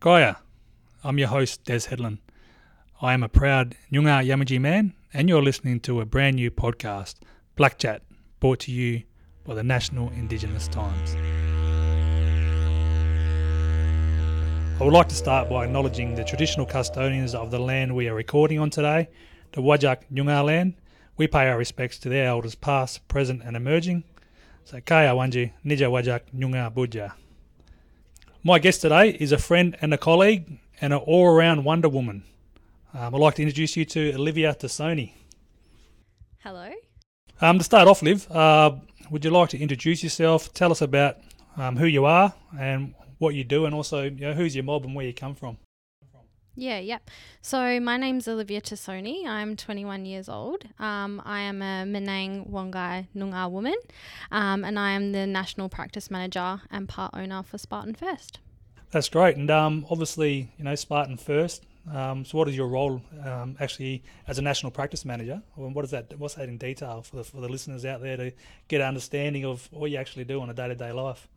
Kaya, I'm your host, Des Headland. I am a proud Nyunga Yamaji man, and you're listening to a brand new podcast, Black Chat, brought to you by the National Indigenous Times. I would like to start by acknowledging the traditional custodians of the land we are recording on today, the Wajak Nyunga land. We pay our respects to their elders past, present, and emerging. So, Kaya Wanji, Nija Wajak Nyunga Buja. My guest today is a friend and a colleague and an all around Wonder Woman. Um, I'd like to introduce you to Olivia Tassoni. Hello. Um, to start off, Liv, uh, would you like to introduce yourself? Tell us about um, who you are and what you do, and also you know, who's your mob and where you come from. Yeah, yep. So my name's Olivia Tassoni. I'm 21 years old. Um, I am a Menang Wongai Noongar woman, um, and I am the National Practice Manager and part owner for Spartan First. That's great, and um, obviously, you know, Spartan First. Um, so, what is your role um, actually as a national practice manager? What is that? What's that in detail for the, for the listeners out there to get an understanding of what you actually do on a day to day life?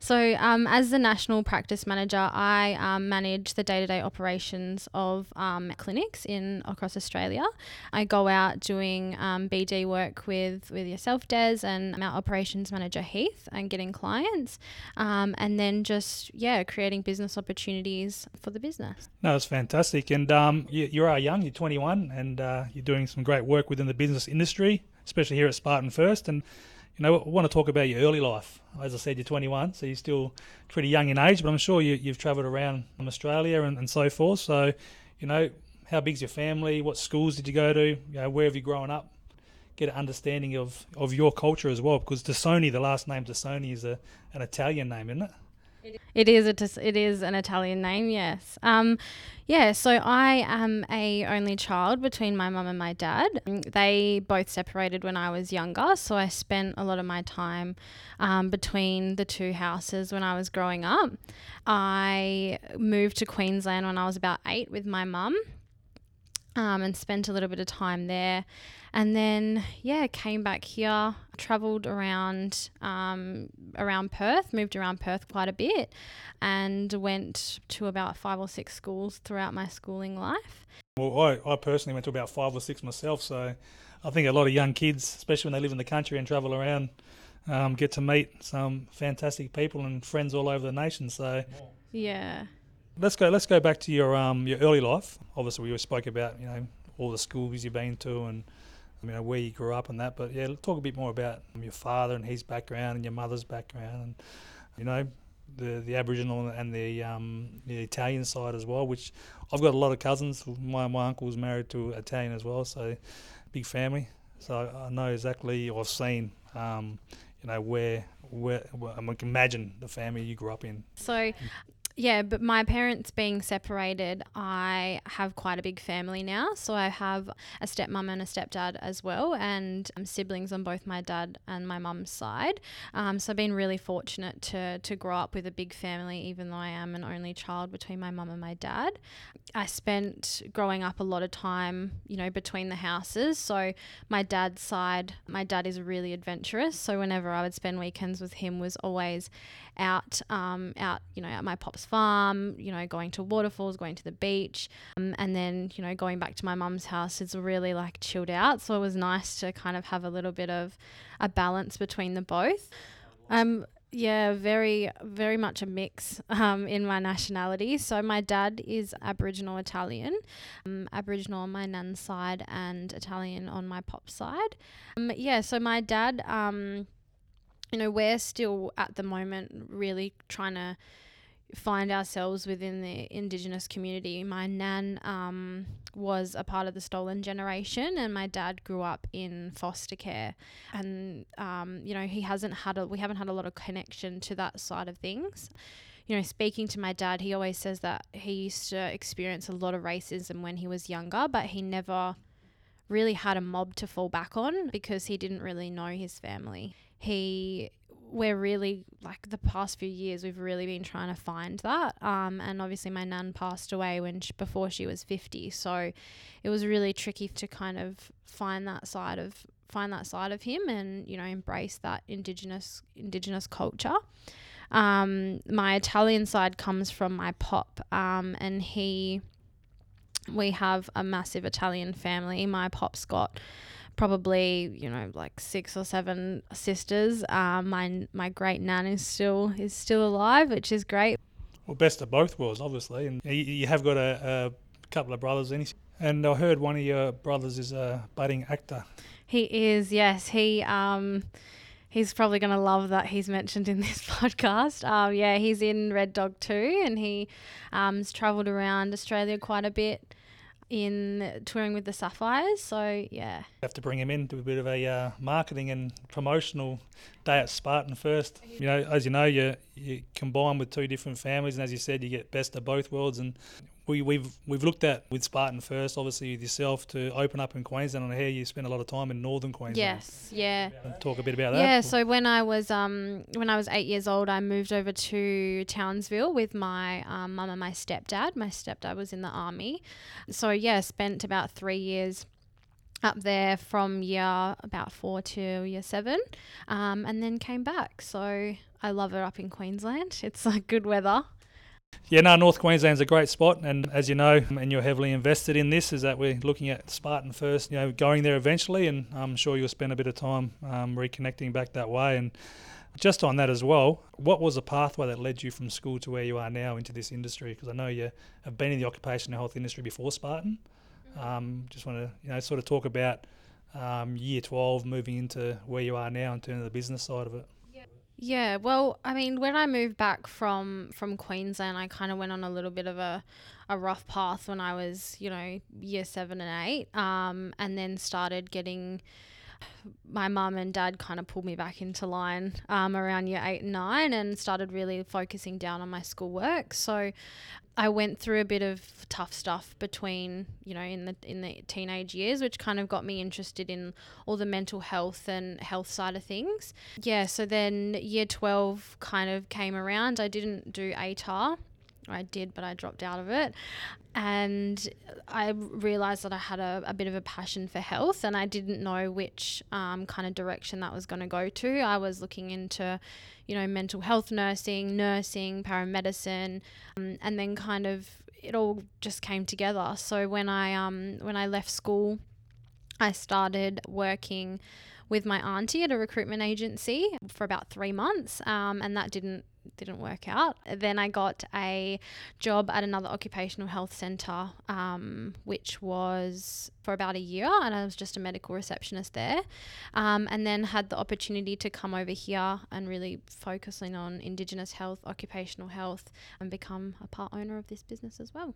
So, um, as the national practice manager, I um, manage the day to day operations of um, clinics in across Australia. I go out doing um, BD work with, with yourself, Des, and our operations manager, Heath, and getting clients, um, and then just, yeah, creating business opportunities for the business. No, it's fantastic. And um, you, you are young, you're 21, and uh, you're doing some great work within the business industry, especially here at Spartan First. And you know, I want to talk about your early life. As I said, you're 21, so you're still pretty young in age, but I'm sure you, you've travelled around Australia and, and so forth. So, you know, how big's your family? What schools did you go to? You know, where have you grown up? Get an understanding of, of your culture as well, because Tassoni, the last name Tassoni, is a, an Italian name, isn't it? It is it is an Italian name, yes. Um, yeah. So I am a only child between my mum and my dad. They both separated when I was younger, so I spent a lot of my time um, between the two houses when I was growing up. I moved to Queensland when I was about eight with my mum um, and spent a little bit of time there. And then, yeah, came back here, travelled around um, around Perth, moved around Perth quite a bit, and went to about five or six schools throughout my schooling life. Well, I, I personally went to about five or six myself, so I think a lot of young kids, especially when they live in the country and travel around, um, get to meet some fantastic people and friends all over the nation. So, yeah, let's go. Let's go back to your um your early life. Obviously, we spoke about you know all the schools you've been to and you know where you grew up and that. But yeah, talk a bit more about your father and his background and your mother's background and you know the the Aboriginal and the um the Italian side as well. Which I've got a lot of cousins. My my uncle was married to Italian as well, so big family. So I know exactly. I've seen um you know where where I can imagine the family you grew up in. So yeah, but my parents being separated, I have quite a big family now. So I have a stepmom and a stepdad as well, and um, siblings on both my dad and my mum's side. Um, so I've been really fortunate to to grow up with a big family, even though I am an only child between my mum and my dad. I spent growing up a lot of time, you know, between the houses. So my dad's side, my dad is really adventurous. So whenever I would spend weekends with him, was always out, um, out, you know, at my pop's farm, you know, going to waterfalls, going to the beach, um, and then, you know, going back to my mum's house. It's really like chilled out. So it was nice to kind of have a little bit of a balance between the both. Um, yeah, very, very much a mix um, in my nationality. So my dad is Aboriginal Italian, um, Aboriginal on my nan's side and Italian on my pop side. Um, yeah, so my dad, um, you know, we're still at the moment really trying to find ourselves within the Indigenous community. My nan um, was a part of the stolen generation, and my dad grew up in foster care. And um, you know, he hasn't had a we haven't had a lot of connection to that side of things. You know, speaking to my dad, he always says that he used to experience a lot of racism when he was younger, but he never really had a mob to fall back on because he didn't really know his family. He we're really like the past few years we've really been trying to find that um, and obviously my nan passed away when she, before she was 50 so it was really tricky to kind of find that side of find that side of him and you know embrace that indigenous indigenous culture Um, my Italian side comes from my pop, um, and he. We have a massive Italian family. My pop's got probably you know like six or seven sisters. Um, my my great nan is still is still alive, which is great. Well, best of both worlds, obviously, and you, you have got a, a couple of brothers, and and I heard one of your brothers is a budding actor. He is, yes. He um he's probably going to love that he's mentioned in this podcast. Um, yeah, he's in Red Dog 2 and he um, has travelled around Australia quite a bit in touring with the Sapphires. So, yeah. Have to bring him in to a bit of a uh, marketing and promotional day at Spartan first. You know, as you know, you you combine with two different families, and as you said, you get best of both worlds. And we, we've we've looked at with Spartan first, obviously with yourself to open up in Queensland. And here you spent a lot of time in northern Queensland. Yes, yeah. Talk a bit about that. Yeah. So when I was um when I was eight years old, I moved over to Townsville with my um, mum and my stepdad. My stepdad was in the army, so yeah, spent about three years up there from year about four to year seven, um, and then came back. So I love it up in Queensland. It's like good weather. Yeah, no, North Queensland's a great spot, and as you know, and you're heavily invested in this, is that we're looking at Spartan first, you know, going there eventually, and I'm sure you'll spend a bit of time um, reconnecting back that way. And just on that as well, what was the pathway that led you from school to where you are now into this industry? Because I know you have been in the occupational health industry before Spartan. Um, just want to, you know, sort of talk about um, year 12 moving into where you are now in terms of the business side of it. Yeah, well, I mean, when I moved back from from Queensland, I kind of went on a little bit of a a rough path when I was, you know, year seven and eight, um, and then started getting. My mum and dad kind of pulled me back into line um, around year eight and nine, and started really focusing down on my schoolwork. So, I went through a bit of tough stuff between, you know, in the in the teenage years, which kind of got me interested in all the mental health and health side of things. Yeah, so then year 12 kind of came around. I didn't do ATAR. I did, but I dropped out of it. And I realized that I had a, a bit of a passion for health and I didn't know which um, kind of direction that was going to go to. I was looking into, you know, mental health nursing, nursing, paramedicine, um, and then kind of it all just came together. So when I um when I left school, I started working with my auntie at a recruitment agency for about three months, um, and that didn't didn't work out. Then I got a job at another occupational health centre, um, which was for about a year, and I was just a medical receptionist there. Um, and then had the opportunity to come over here and really focusing on Indigenous health, occupational health, and become a part owner of this business as well.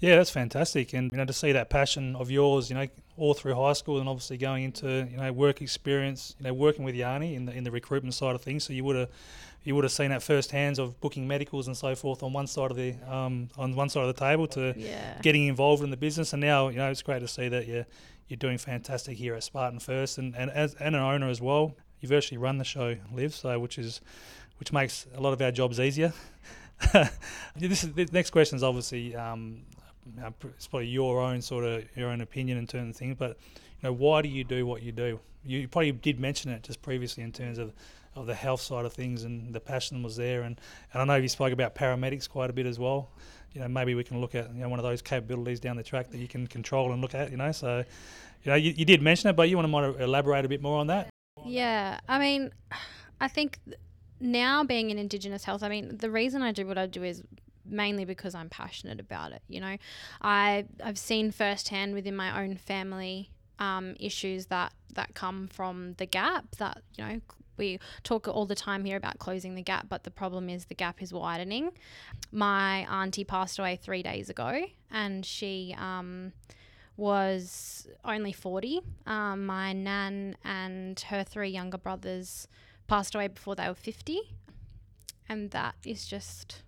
Yeah, that's fantastic, and you know to see that passion of yours, you know, all through high school, and obviously going into you know work experience, you know, working with Yanni in the in the recruitment side of things. So you would have you would have seen that first hands of booking medicals and so forth on one side of the um, on one side of the table to yeah. getting involved in the business. And now you know it's great to see that you're you're doing fantastic here at Spartan First, and and as and an owner as well. You've actually run the show, Liv, so which is which makes a lot of our jobs easier. this is the next question is obviously um, it's probably your own sort of your own opinion in terms of things, but you know, why do you do what you do? You probably did mention it just previously in terms of of the health side of things, and the passion was there. And, and I know you spoke about paramedics quite a bit as well. You know, maybe we can look at you know one of those capabilities down the track that you can control and look at. You know, so you know you, you did mention it, but you want to might elaborate a bit more on that. Yeah, I mean, I think now being in Indigenous health, I mean, the reason I do what I do is mainly because I'm passionate about it. You know, I I've seen firsthand within my own family um, issues that that come from the gap that you know we talk all the time here about closing the gap, but the problem is the gap is widening. My auntie passed away three days ago, and she um, was only 40. Um, my nan and her three younger brothers passed away before they were 50. And that is just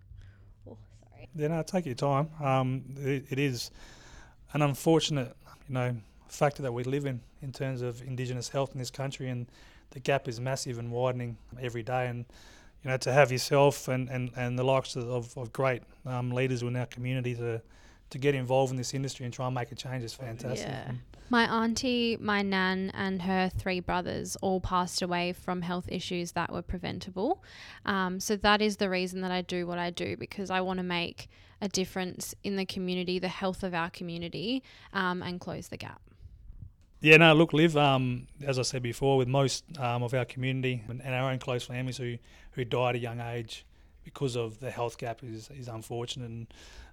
yeah, no, take your time. Um, it, it is an unfortunate, you know, factor that we live in in terms of Indigenous health in this country, and the gap is massive and widening every day. And you know, to have yourself and, and, and the likes of, of great um, leaders within our community to to get involved in this industry and try and make a change is fantastic. Yeah. My auntie, my nan, and her three brothers all passed away from health issues that were preventable. Um, so that is the reason that I do what I do because I want to make a difference in the community, the health of our community, um, and close the gap. Yeah, no, look, Liv, um, as I said before, with most um, of our community and, and our own close families who, who die at a young age because of the health gap is, is unfortunate. And,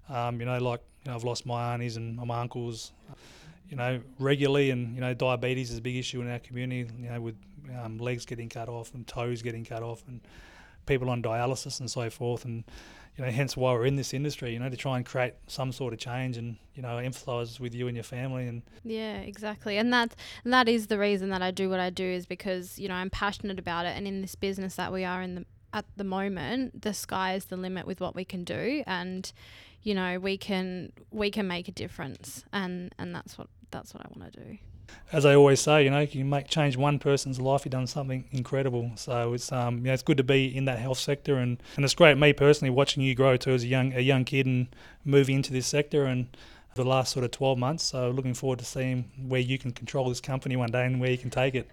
um, you know, like, you know, I've lost my aunties and my uncles, you know, regularly. And, you know, diabetes is a big issue in our community, you know, with um, legs getting cut off and toes getting cut off and people on dialysis and so forth. And, you know, hence why we're in this industry, you know, to try and create some sort of change and, you know, emphasize with you and your family and Yeah, exactly. And that and that is the reason that I do what I do is because, you know, I'm passionate about it and in this business that we are in the at the moment, the sky is the limit with what we can do and you know, we can we can make a difference and and that's what that's what I want to do as I always say, you know, you can make change one person's life, you've done something incredible. So it's um, you know, it's good to be in that health sector, and, and it's great. Me personally, watching you grow too as a young a young kid and move into this sector, and the last sort of 12 months. So looking forward to seeing where you can control this company one day and where you can take it.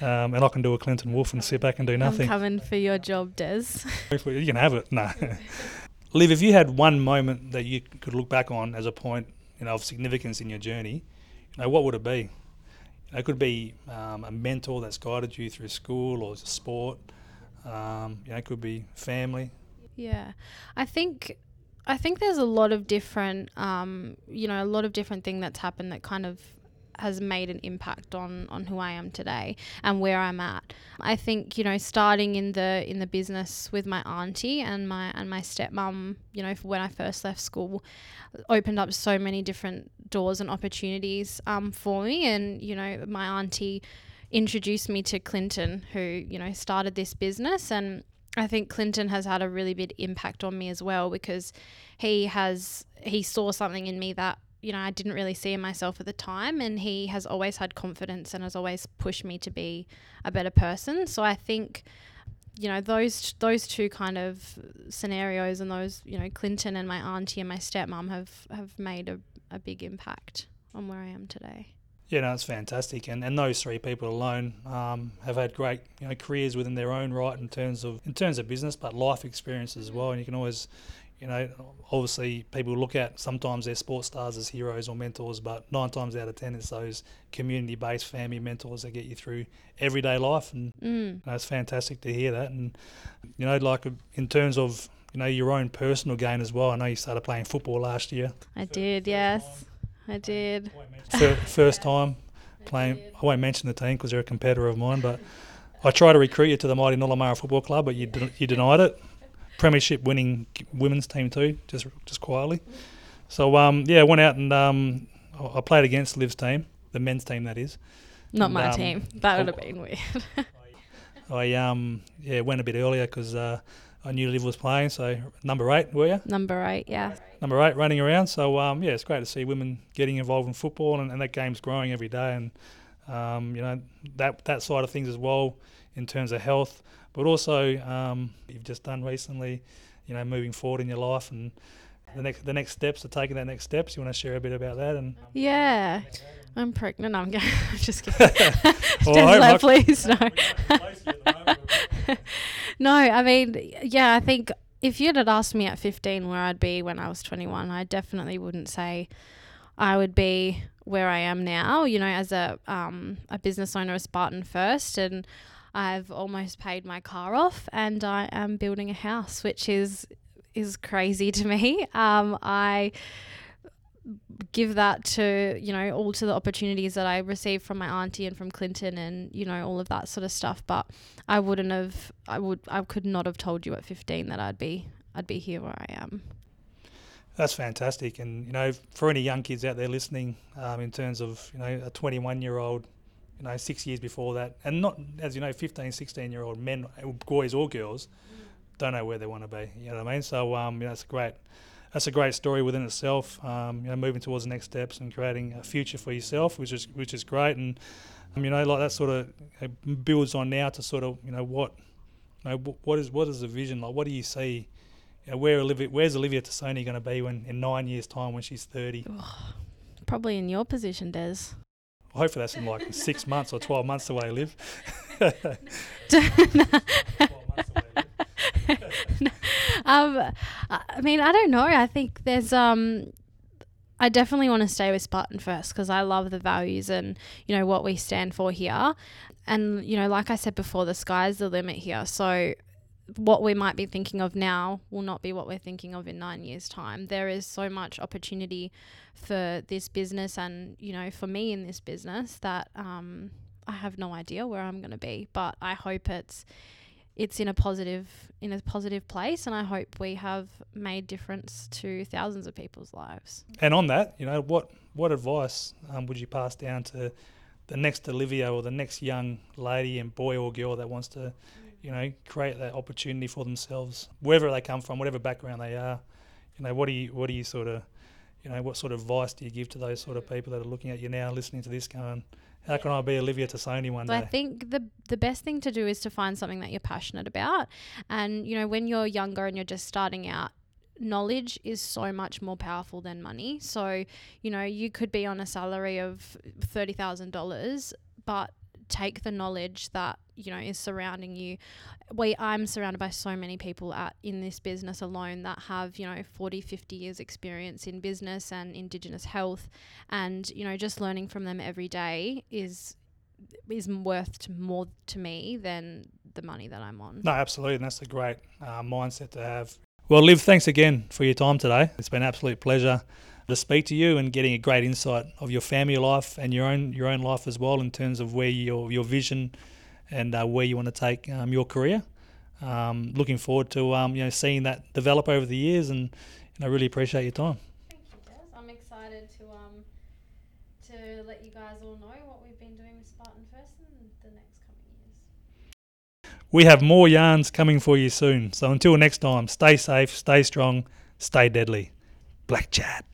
Um, and I can do a Clinton Wolf and sit back and do nothing. I'm coming for your job, Des. you can have it. No. Liv, if you had one moment that you could look back on as a point, you know, of significance in your journey, you know, what would it be? It could be um, a mentor that's guided you through school or sport. Um, you know, it could be family. Yeah, I think I think there's a lot of different, um, you know, a lot of different thing that's happened that kind of has made an impact on on who I am today and where I'm at. I think you know starting in the in the business with my auntie and my and my stepmom, you know, when I first left school, opened up so many different doors and opportunities um, for me. And you know, my auntie introduced me to Clinton, who you know started this business and. I think Clinton has had a really big impact on me as well because he has he saw something in me that you know, I didn't really see in myself at the time. And he has always had confidence and has always pushed me to be a better person. So I think, you know, those those two kind of scenarios and those, you know, Clinton and my auntie and my stepmom have, have made a, a big impact on where I am today. Yeah, no, it's fantastic, and and those three people alone um, have had great you know careers within their own right in terms of in terms of business, but life experience as well. And you can always you know, obviously people look at sometimes their sports stars as heroes or mentors, but nine times out of ten it's those community-based family mentors that get you through everyday life, and mm. you know, it's fantastic to hear that. And you know, like in terms of you know your own personal gain as well. I know you started playing football last year. I did, yes, I did. First time playing. I won't mention the team because they're a competitor of mine, but I tried to recruit you to the mighty Nollamara Football Club, but you de- you denied it premiership winning women's team too, just just quietly. So um, yeah, I went out and um, I played against Liv's team, the men's team that is. Not and, my um, team. That would have been weird. I um yeah went a bit earlier because uh, I knew Liv was playing. So number eight, were you? Number eight, yeah. Number eight, running around. So um yeah, it's great to see women getting involved in football, and, and that game's growing every day. And um you know that that side of things as well in terms of health but also um, you've just done recently, you know, moving forward in your life and the next the next steps are taking that next steps. You want to share a bit about that and yeah. I'm pregnant. I'm, going, I'm just kidding. well, please no. No, I mean, yeah, I think if you'd had asked me at 15 where I'd be when I was 21, I definitely wouldn't say I would be where I am now. You know, as a um, a business owner of Spartan First, and I've almost paid my car off and I am building a house, which is is crazy to me. Um, I give that to you know all to the opportunities that I received from my auntie and from Clinton and you know all of that sort of stuff. But I wouldn't have. I would. I could not have told you at fifteen that I'd be. I'd be here where I am. That's fantastic, and you know, for any young kids out there listening, um, in terms of you know a 21 year old you know, six years before that, and not as you know, 15, 16 year old men, boys or girls, don't know where they want to be. You know what I mean? So um, you know, it's great, that's a great story within itself. Um, you know, moving towards the next steps and creating a future for yourself, which is which is great, and um, you know, like that sort of builds on now to sort of you know what, you know, what is what is the vision like? What do you see? you know, where Olivia, where's Olivia Tassoni going to be when in nine years' time when she's 30? Probably in your position, Des. Hopefully that's in like six months or 12 months away, Liv. um, I mean, I don't know. I think there's um, I definitely want to stay with Spartan first because I love the values and you know what we stand for here, and you know, like I said before, the sky's the limit here. So what we might be thinking of now will not be what we're thinking of in nine years' time. There is so much opportunity for this business and, you know, for me in this business that um, I have no idea where I'm going to be. But I hope it's it's in a positive in a positive place and I hope we have made difference to thousands of people's lives. And on that, you know, what what advice um, would you pass down to the next Olivia or the next young lady and boy or girl that wants to you know, create that opportunity for themselves, wherever they come from, whatever background they are. You know, what do you what do you sort of, you know, what sort of advice do you give to those sort of people that are looking at you now, listening to this, going, how can I be Olivia to Tassoni one day? I think the the best thing to do is to find something that you're passionate about, and you know, when you're younger and you're just starting out, knowledge is so much more powerful than money. So, you know, you could be on a salary of $30,000, but take the knowledge that you know is surrounding you. We i'm surrounded by so many people at in this business alone that have you know 40 50 years experience in business and indigenous health. And you know just learning from them every day is is worth more to me than the money that i'm on. No absolutely and that's a great uh, mindset to have. Well liv thanks again for your time today. It's been absolute pleasure to speak to you and getting a great insight of your family life and your own your own life as well in terms of where your your vision and uh, where you want to take um, your career. Um, looking forward to um, you know seeing that develop over the years, and, and I really appreciate your time. Thank you, Des. I'm excited to um to let you guys all know what we've been doing with Spartan First in the next coming years. We have more yarns coming for you soon. So until next time, stay safe, stay strong, stay deadly. Black Chat.